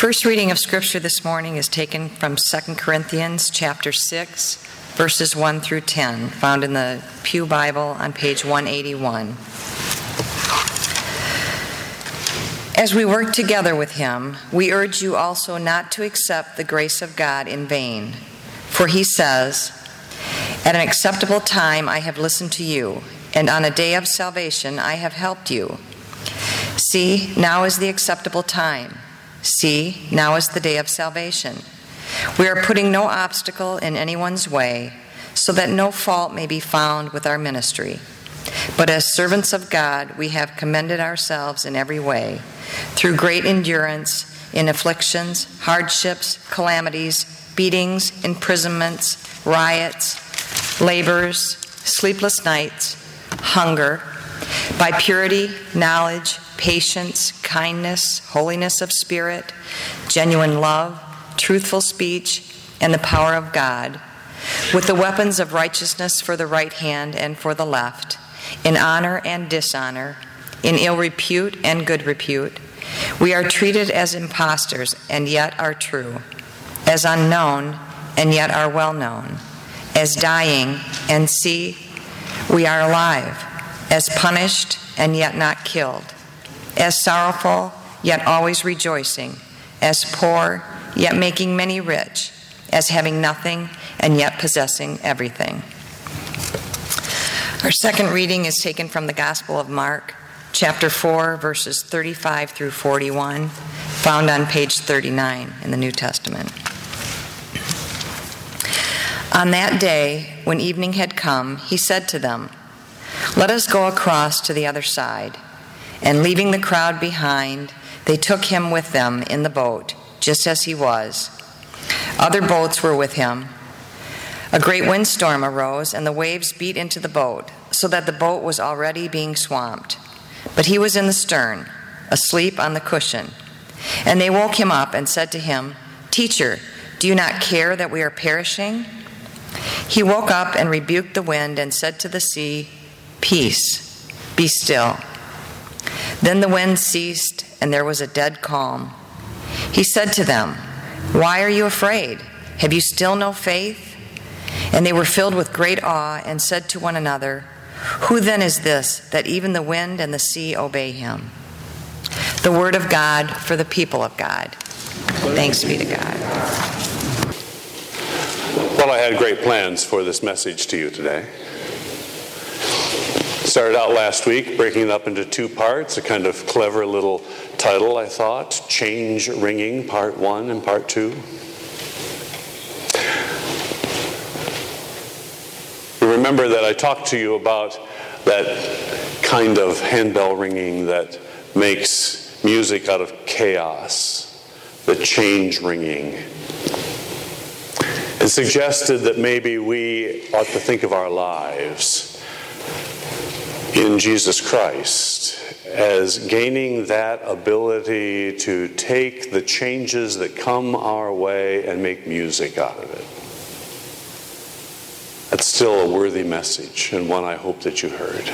First reading of Scripture this morning is taken from 2 Corinthians chapter 6, verses 1 through 10, found in the Pew Bible on page 181. As we work together with him, we urge you also not to accept the grace of God in vain. For he says, At an acceptable time I have listened to you, and on a day of salvation I have helped you. See, now is the acceptable time. See, now is the day of salvation. We are putting no obstacle in anyone's way, so that no fault may be found with our ministry. But as servants of God, we have commended ourselves in every way, through great endurance in afflictions, hardships, calamities, beatings, imprisonments, riots, labors, sleepless nights, hunger, by purity, knowledge, patience, kindness, holiness of spirit, genuine love, truthful speech, and the power of God, with the weapons of righteousness for the right hand and for the left, in honor and dishonor, in ill repute and good repute. We are treated as impostors and yet are true, as unknown and yet are well known, as dying and see, we are alive, as punished and yet not killed as sorrowful, yet always rejoicing, as poor, yet making many rich, as having nothing, and yet possessing everything. Our second reading is taken from the Gospel of Mark, chapter 4, verses 35 through 41, found on page 39 in the New Testament. On that day, when evening had come, he said to them, Let us go across to the other side. And leaving the crowd behind, they took him with them in the boat, just as he was. Other boats were with him. A great windstorm arose, and the waves beat into the boat, so that the boat was already being swamped. But he was in the stern, asleep on the cushion. And they woke him up and said to him, Teacher, do you not care that we are perishing? He woke up and rebuked the wind and said to the sea, Peace, be still. Then the wind ceased, and there was a dead calm. He said to them, Why are you afraid? Have you still no faith? And they were filled with great awe and said to one another, Who then is this that even the wind and the sea obey him? The word of God for the people of God. Thanks be to God. Well, I had great plans for this message to you today. Started out last week breaking it up into two parts, a kind of clever little title, I thought Change Ringing, Part 1 and Part 2. You remember that I talked to you about that kind of handbell ringing that makes music out of chaos, the change ringing. And suggested that maybe we ought to think of our lives in Jesus Christ as gaining that ability to take the changes that come our way and make music out of it. That's still a worthy message and one I hope that you heard.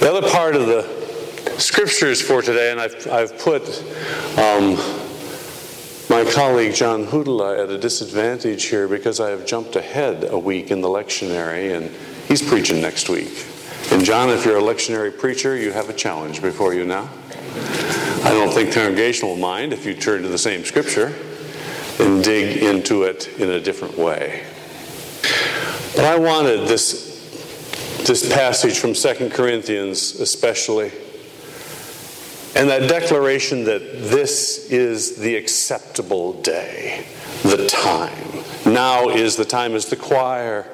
The other part of the scriptures for today, and I've, I've put um, my colleague John Hudala at a disadvantage here because I have jumped ahead a week in the lectionary and he's preaching next week. And John, if you're a lectionary preacher, you have a challenge before you now. I don't think congregation will mind if you turn to the same scripture and dig into it in a different way. But I wanted this, this passage from 2 Corinthians especially and that declaration that this is the acceptable day, the time. Now is the time as the choir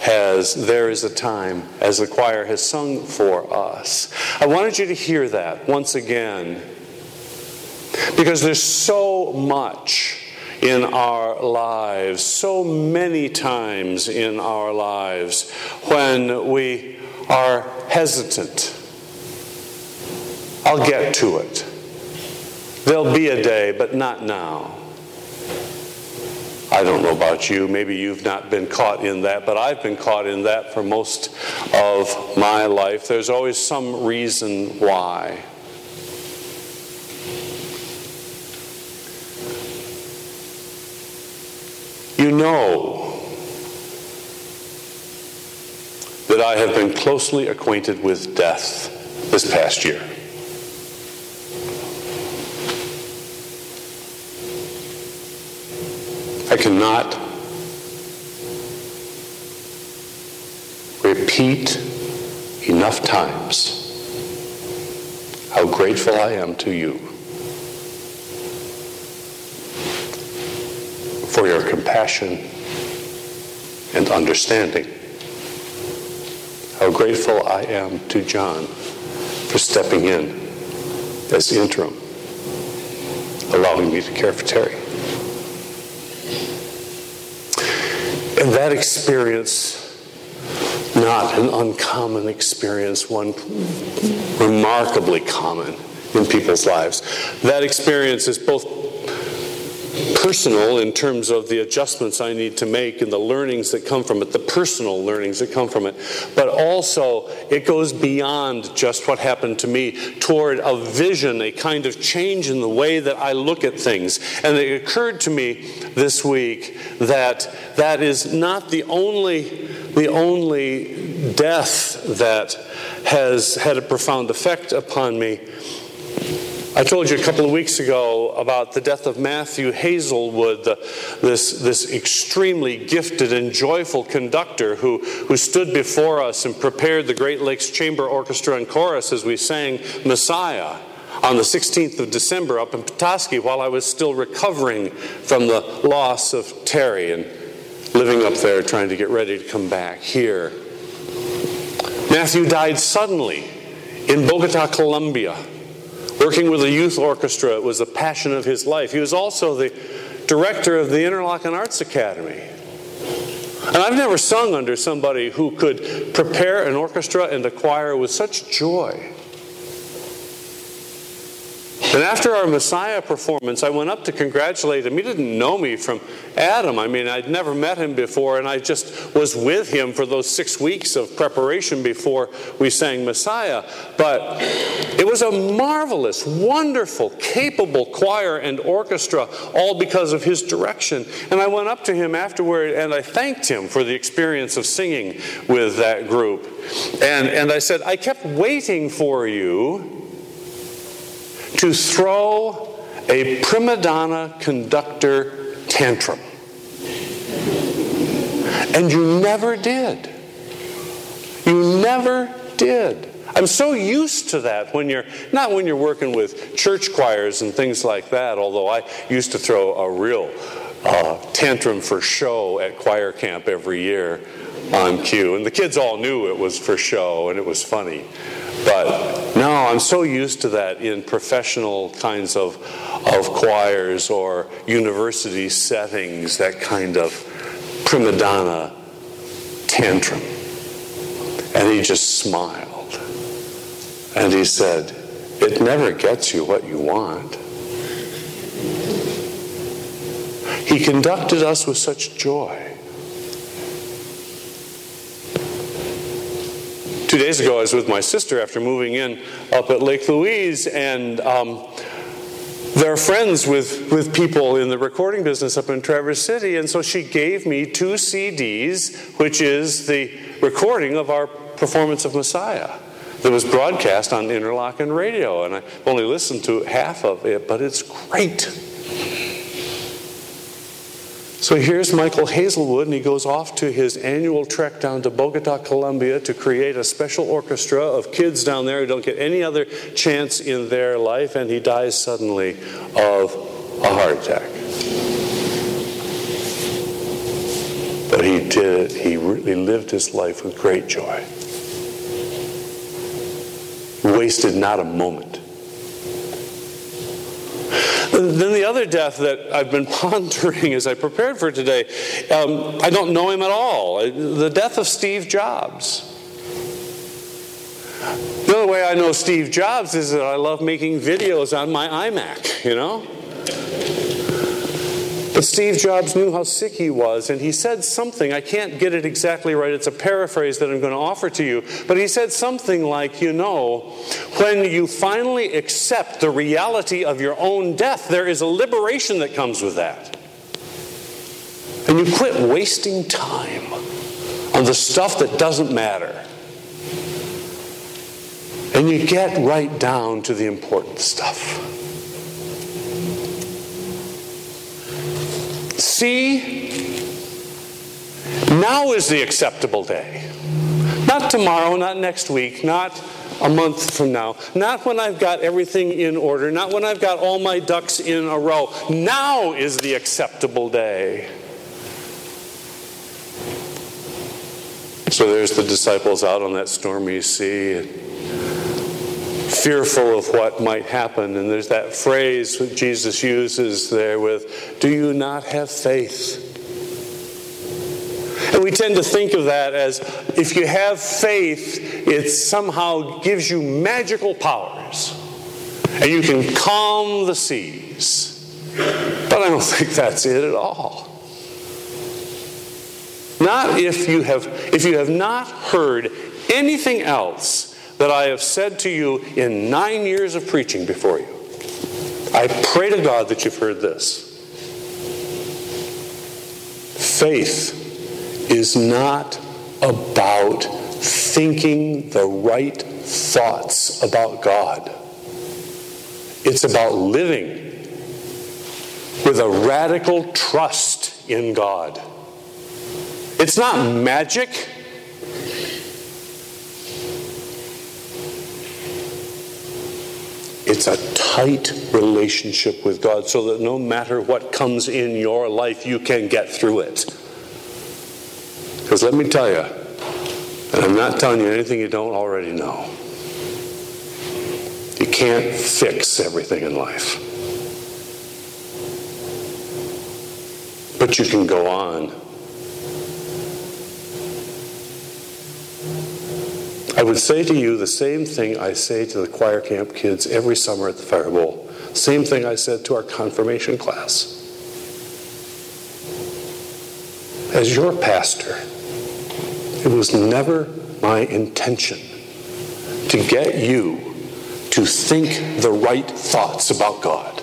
has, there is a time as the choir has sung for us. I wanted you to hear that once again because there's so much in our lives, so many times in our lives when we are hesitant I'll get to it. There'll be a day, but not now. I don't know about you. Maybe you've not been caught in that, but I've been caught in that for most of my life. There's always some reason why. You know that I have been closely acquainted with death this past year. Cannot repeat enough times how grateful I am to you for your compassion and understanding. How grateful I am to John for stepping in as interim, allowing me to care for Terry. And that experience, not an uncommon experience, one remarkably common in people's lives. That experience is both personal in terms of the adjustments I need to make and the learnings that come from it, the personal learnings that come from it. But also, it goes beyond just what happened to me toward a vision, a kind of change in the way that I look at things. And it occurred to me this week that that is not the only, the only death that has had a profound effect upon me I told you a couple of weeks ago about the death of Matthew Hazelwood, the, this, this extremely gifted and joyful conductor who, who stood before us and prepared the Great Lakes Chamber Orchestra and Chorus as we sang Messiah on the 16th of December up in Petoskey while I was still recovering from the loss of Terry and living up there trying to get ready to come back here. Matthew died suddenly in Bogota, Colombia Working with a youth orchestra was the passion of his life. He was also the director of the Interlochen Arts Academy. And I've never sung under somebody who could prepare an orchestra and a choir with such joy. And after our Messiah performance, I went up to congratulate him. He didn't know me from Adam. I mean, I'd never met him before, and I just was with him for those six weeks of preparation before we sang Messiah. But it was a marvelous, wonderful, capable choir and orchestra, all because of his direction. And I went up to him afterward and I thanked him for the experience of singing with that group. And, and I said, I kept waiting for you to throw a prima donna conductor tantrum. And you never did. You never did. I'm so used to that when you're not when you're working with church choirs and things like that, although I used to throw a real uh, tantrum for show at choir camp every year on cue. And the kids all knew it was for show and it was funny. But no, I'm so used to that in professional kinds of, of choirs or university settings, that kind of prima donna tantrum. And he just smiled. And he said, It never gets you what you want. He conducted us with such joy. Two days ago, I was with my sister after moving in up at Lake Louise, and um, they're friends with, with people in the recording business up in Traverse City, and so she gave me two CDs, which is the recording of our performance of Messiah that was broadcast on Interlochen Radio, and I've only listened to half of it, but it's great. So here's Michael Hazelwood, and he goes off to his annual trek down to Bogota, Colombia to create a special orchestra of kids down there who don't get any other chance in their life, and he dies suddenly of a heart attack. But he did, he really lived his life with great joy. Wasted not a moment. Then the other death that I've been pondering as I prepared for today, um, I don't know him at all. The death of Steve Jobs. The other way I know Steve Jobs is that I love making videos on my iMac, you know? But Steve Jobs knew how sick he was, and he said something. I can't get it exactly right. It's a paraphrase that I'm going to offer to you. But he said something like, You know, when you finally accept the reality of your own death, there is a liberation that comes with that. And you quit wasting time on the stuff that doesn't matter. And you get right down to the important stuff. See, now is the acceptable day. Not tomorrow, not next week, not a month from now, not when I've got everything in order, not when I've got all my ducks in a row. Now is the acceptable day. So there's the disciples out on that stormy sea, fearful of what might happen. And there's that phrase that Jesus uses there with, Do you not have faith? And we tend to think of that as if you have faith, it somehow gives you magical powers. And you can calm the seas. But I don't think that's it at all. Not if you have if you have not heard anything else that I have said to you in 9 years of preaching before you. I pray to God that you've heard this. Faith is not about thinking the right thoughts about God. It's about living with a radical trust in God. It's not magic. It's a tight relationship with God so that no matter what comes in your life, you can get through it. Because let me tell you, and I'm not telling you anything you don't already know, you can't fix everything in life. But you can go on I would say to you the same thing I say to the choir camp kids every summer at the Fire Bowl. Same thing I said to our confirmation class. As your pastor, it was never my intention to get you to think the right thoughts about God.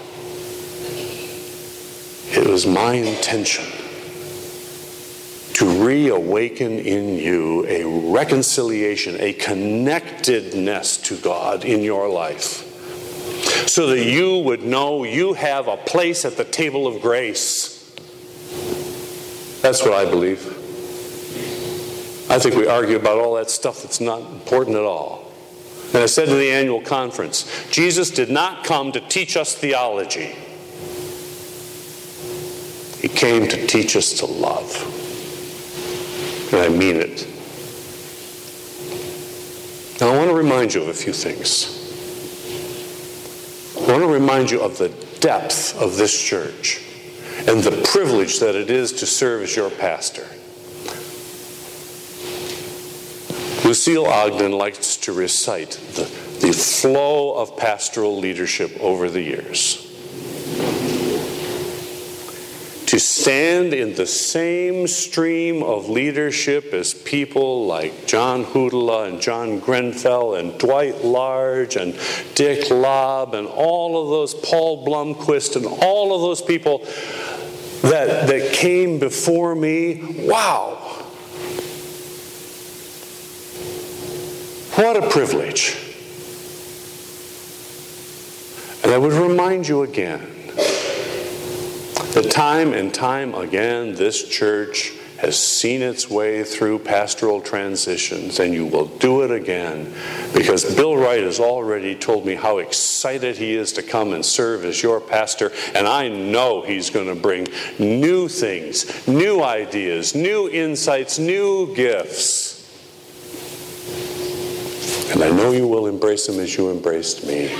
It was my intention to reawaken in you a reconciliation, a connectedness to God in your life, so that you would know you have a place at the table of grace. That's what I believe. I think we argue about all that stuff that's not important at all. And I said to the annual conference Jesus did not come to teach us theology, He came to teach us to love and I mean it. Now, I want to remind you of a few things. I want to remind you of the depth of this church and the privilege that it is to serve as your pastor. Lucille Ogden likes to recite the, the flow of pastoral leadership over the years to stand in the same stream of leadership as people like John Hoodala and John Grenfell and Dwight Large and Dick Lobb and all of those, Paul Blumquist and all of those people that, that came before me. Wow. What a privilege. And I would remind you again that time and time again, this church has seen its way through pastoral transitions, and you will do it again because Bill Wright has already told me how excited he is to come and serve as your pastor, and I know he's going to bring new things, new ideas, new insights, new gifts. And I know you will embrace him as you embraced me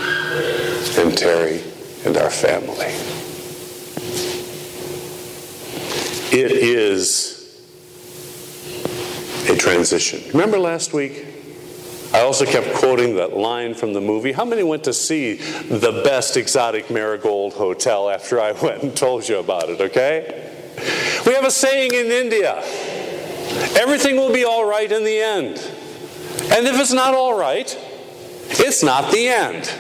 and Terry and our family. It is a transition. Remember last week? I also kept quoting that line from the movie. How many went to see the best exotic marigold hotel after I went and told you about it, okay? We have a saying in India everything will be all right in the end. And if it's not all right, it's not the end.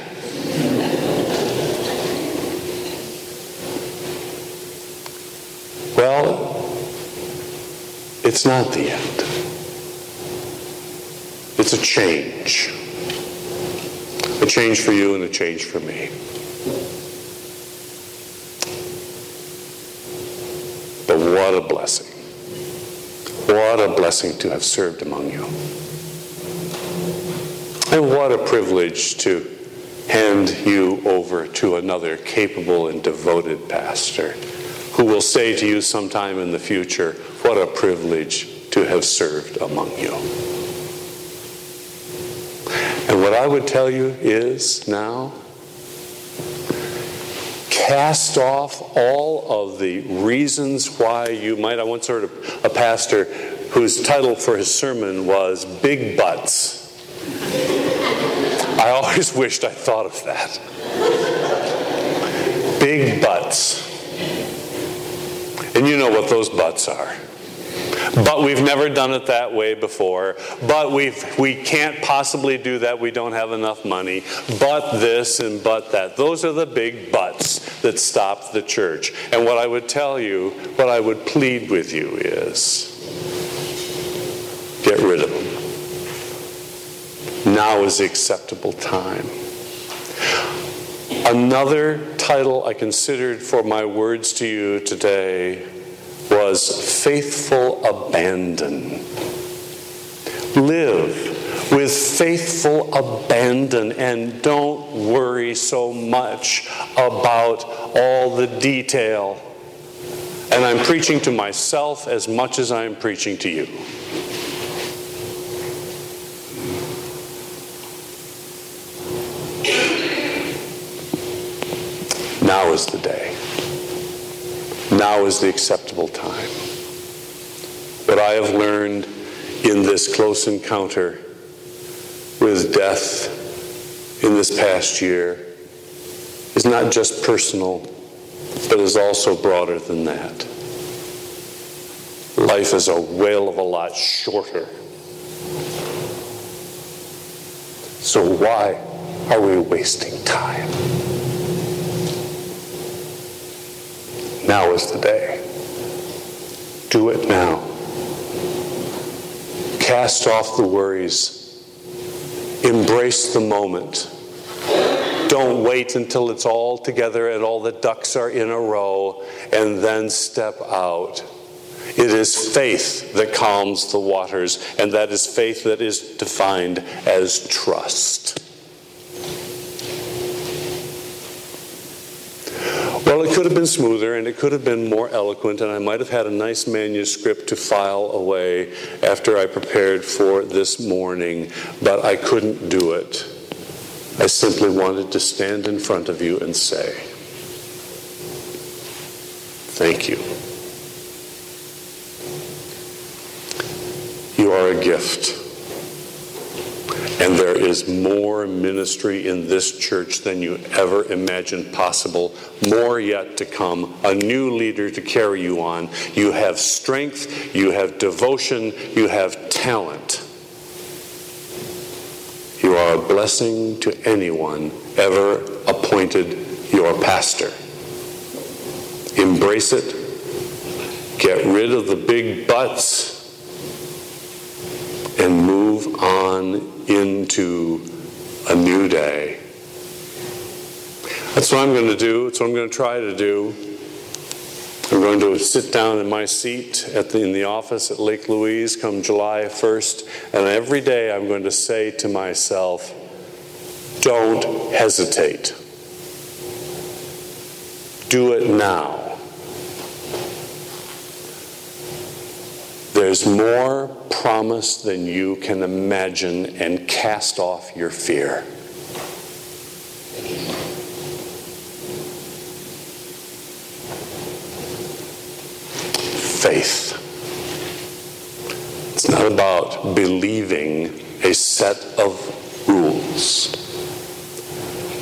Well, It's not the end. It's a change. A change for you and a change for me. But what a blessing. What a blessing to have served among you. And what a privilege to hand you over to another capable and devoted pastor who will say to you sometime in the future, What a privilege to have served among you. And what I would tell you is now, cast off all of the reasons why you might. I once heard a pastor whose title for his sermon was Big Butts. I always wished I thought of that. Big butts. And you know what those butts are. But we've never done it that way before. But we we can't possibly do that. We don't have enough money. But this and but that. Those are the big buts that stop the church. And what I would tell you, what I would plead with you is get rid of them. Now is the acceptable time. Another title I considered for my words to you today was Faithful Abandon. Live with faithful abandon and don't worry so much about all the detail. And I'm preaching to myself as much as I'm preaching to you. Now is the day. Now is the acceptable time. But I have learned in this close encounter with death in this past year is not just personal, but is also broader than that. Life is a whale of a lot shorter. So why are we wasting time? Now is the day. Do it now. Cast off the worries. Embrace the moment. Don't wait until it's all together and all the ducks are in a row and then step out. It is faith that calms the waters, and that is faith that is defined as trust. Well, it could have been smoother and it could have been more eloquent, and I might have had a nice manuscript to file away after I prepared for this morning, but I couldn't do it. I simply wanted to stand in front of you and say, Thank you. You are a gift. And there is more ministry in this church than you ever imagined possible. More yet to come. A new leader to carry you on. You have strength, you have devotion, you have talent. You are a blessing to anyone ever appointed your pastor. Embrace it. Get rid of the big buts and move on into a new day. That's what I'm going to do. That's what I'm going to try to do. I'm going to sit down in my seat the, in the office at Lake Louise come July 1st, and every day I'm going to say to myself, don't hesitate. Do it now. There's more promise than you can imagine, and cast off your fear. Faith. It's not about believing a set of rules.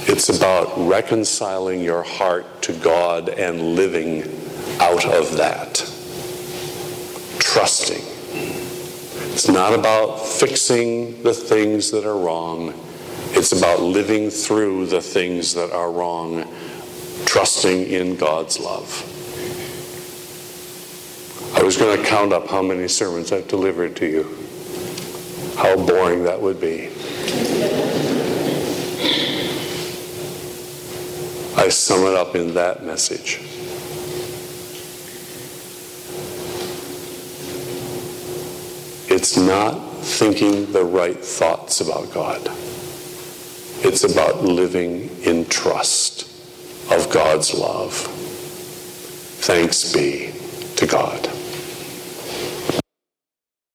It's about reconciling your heart to God and living out of that trusting. It's not about fixing the things that are wrong. It's about living through the things that are wrong, trusting in God's love. I was going to count up how many sermons I've delivered to you. How boring that would be. I sum it up in that message. It's not thinking the right thoughts about God. It's about living in trust of God's love. Thanks be to God.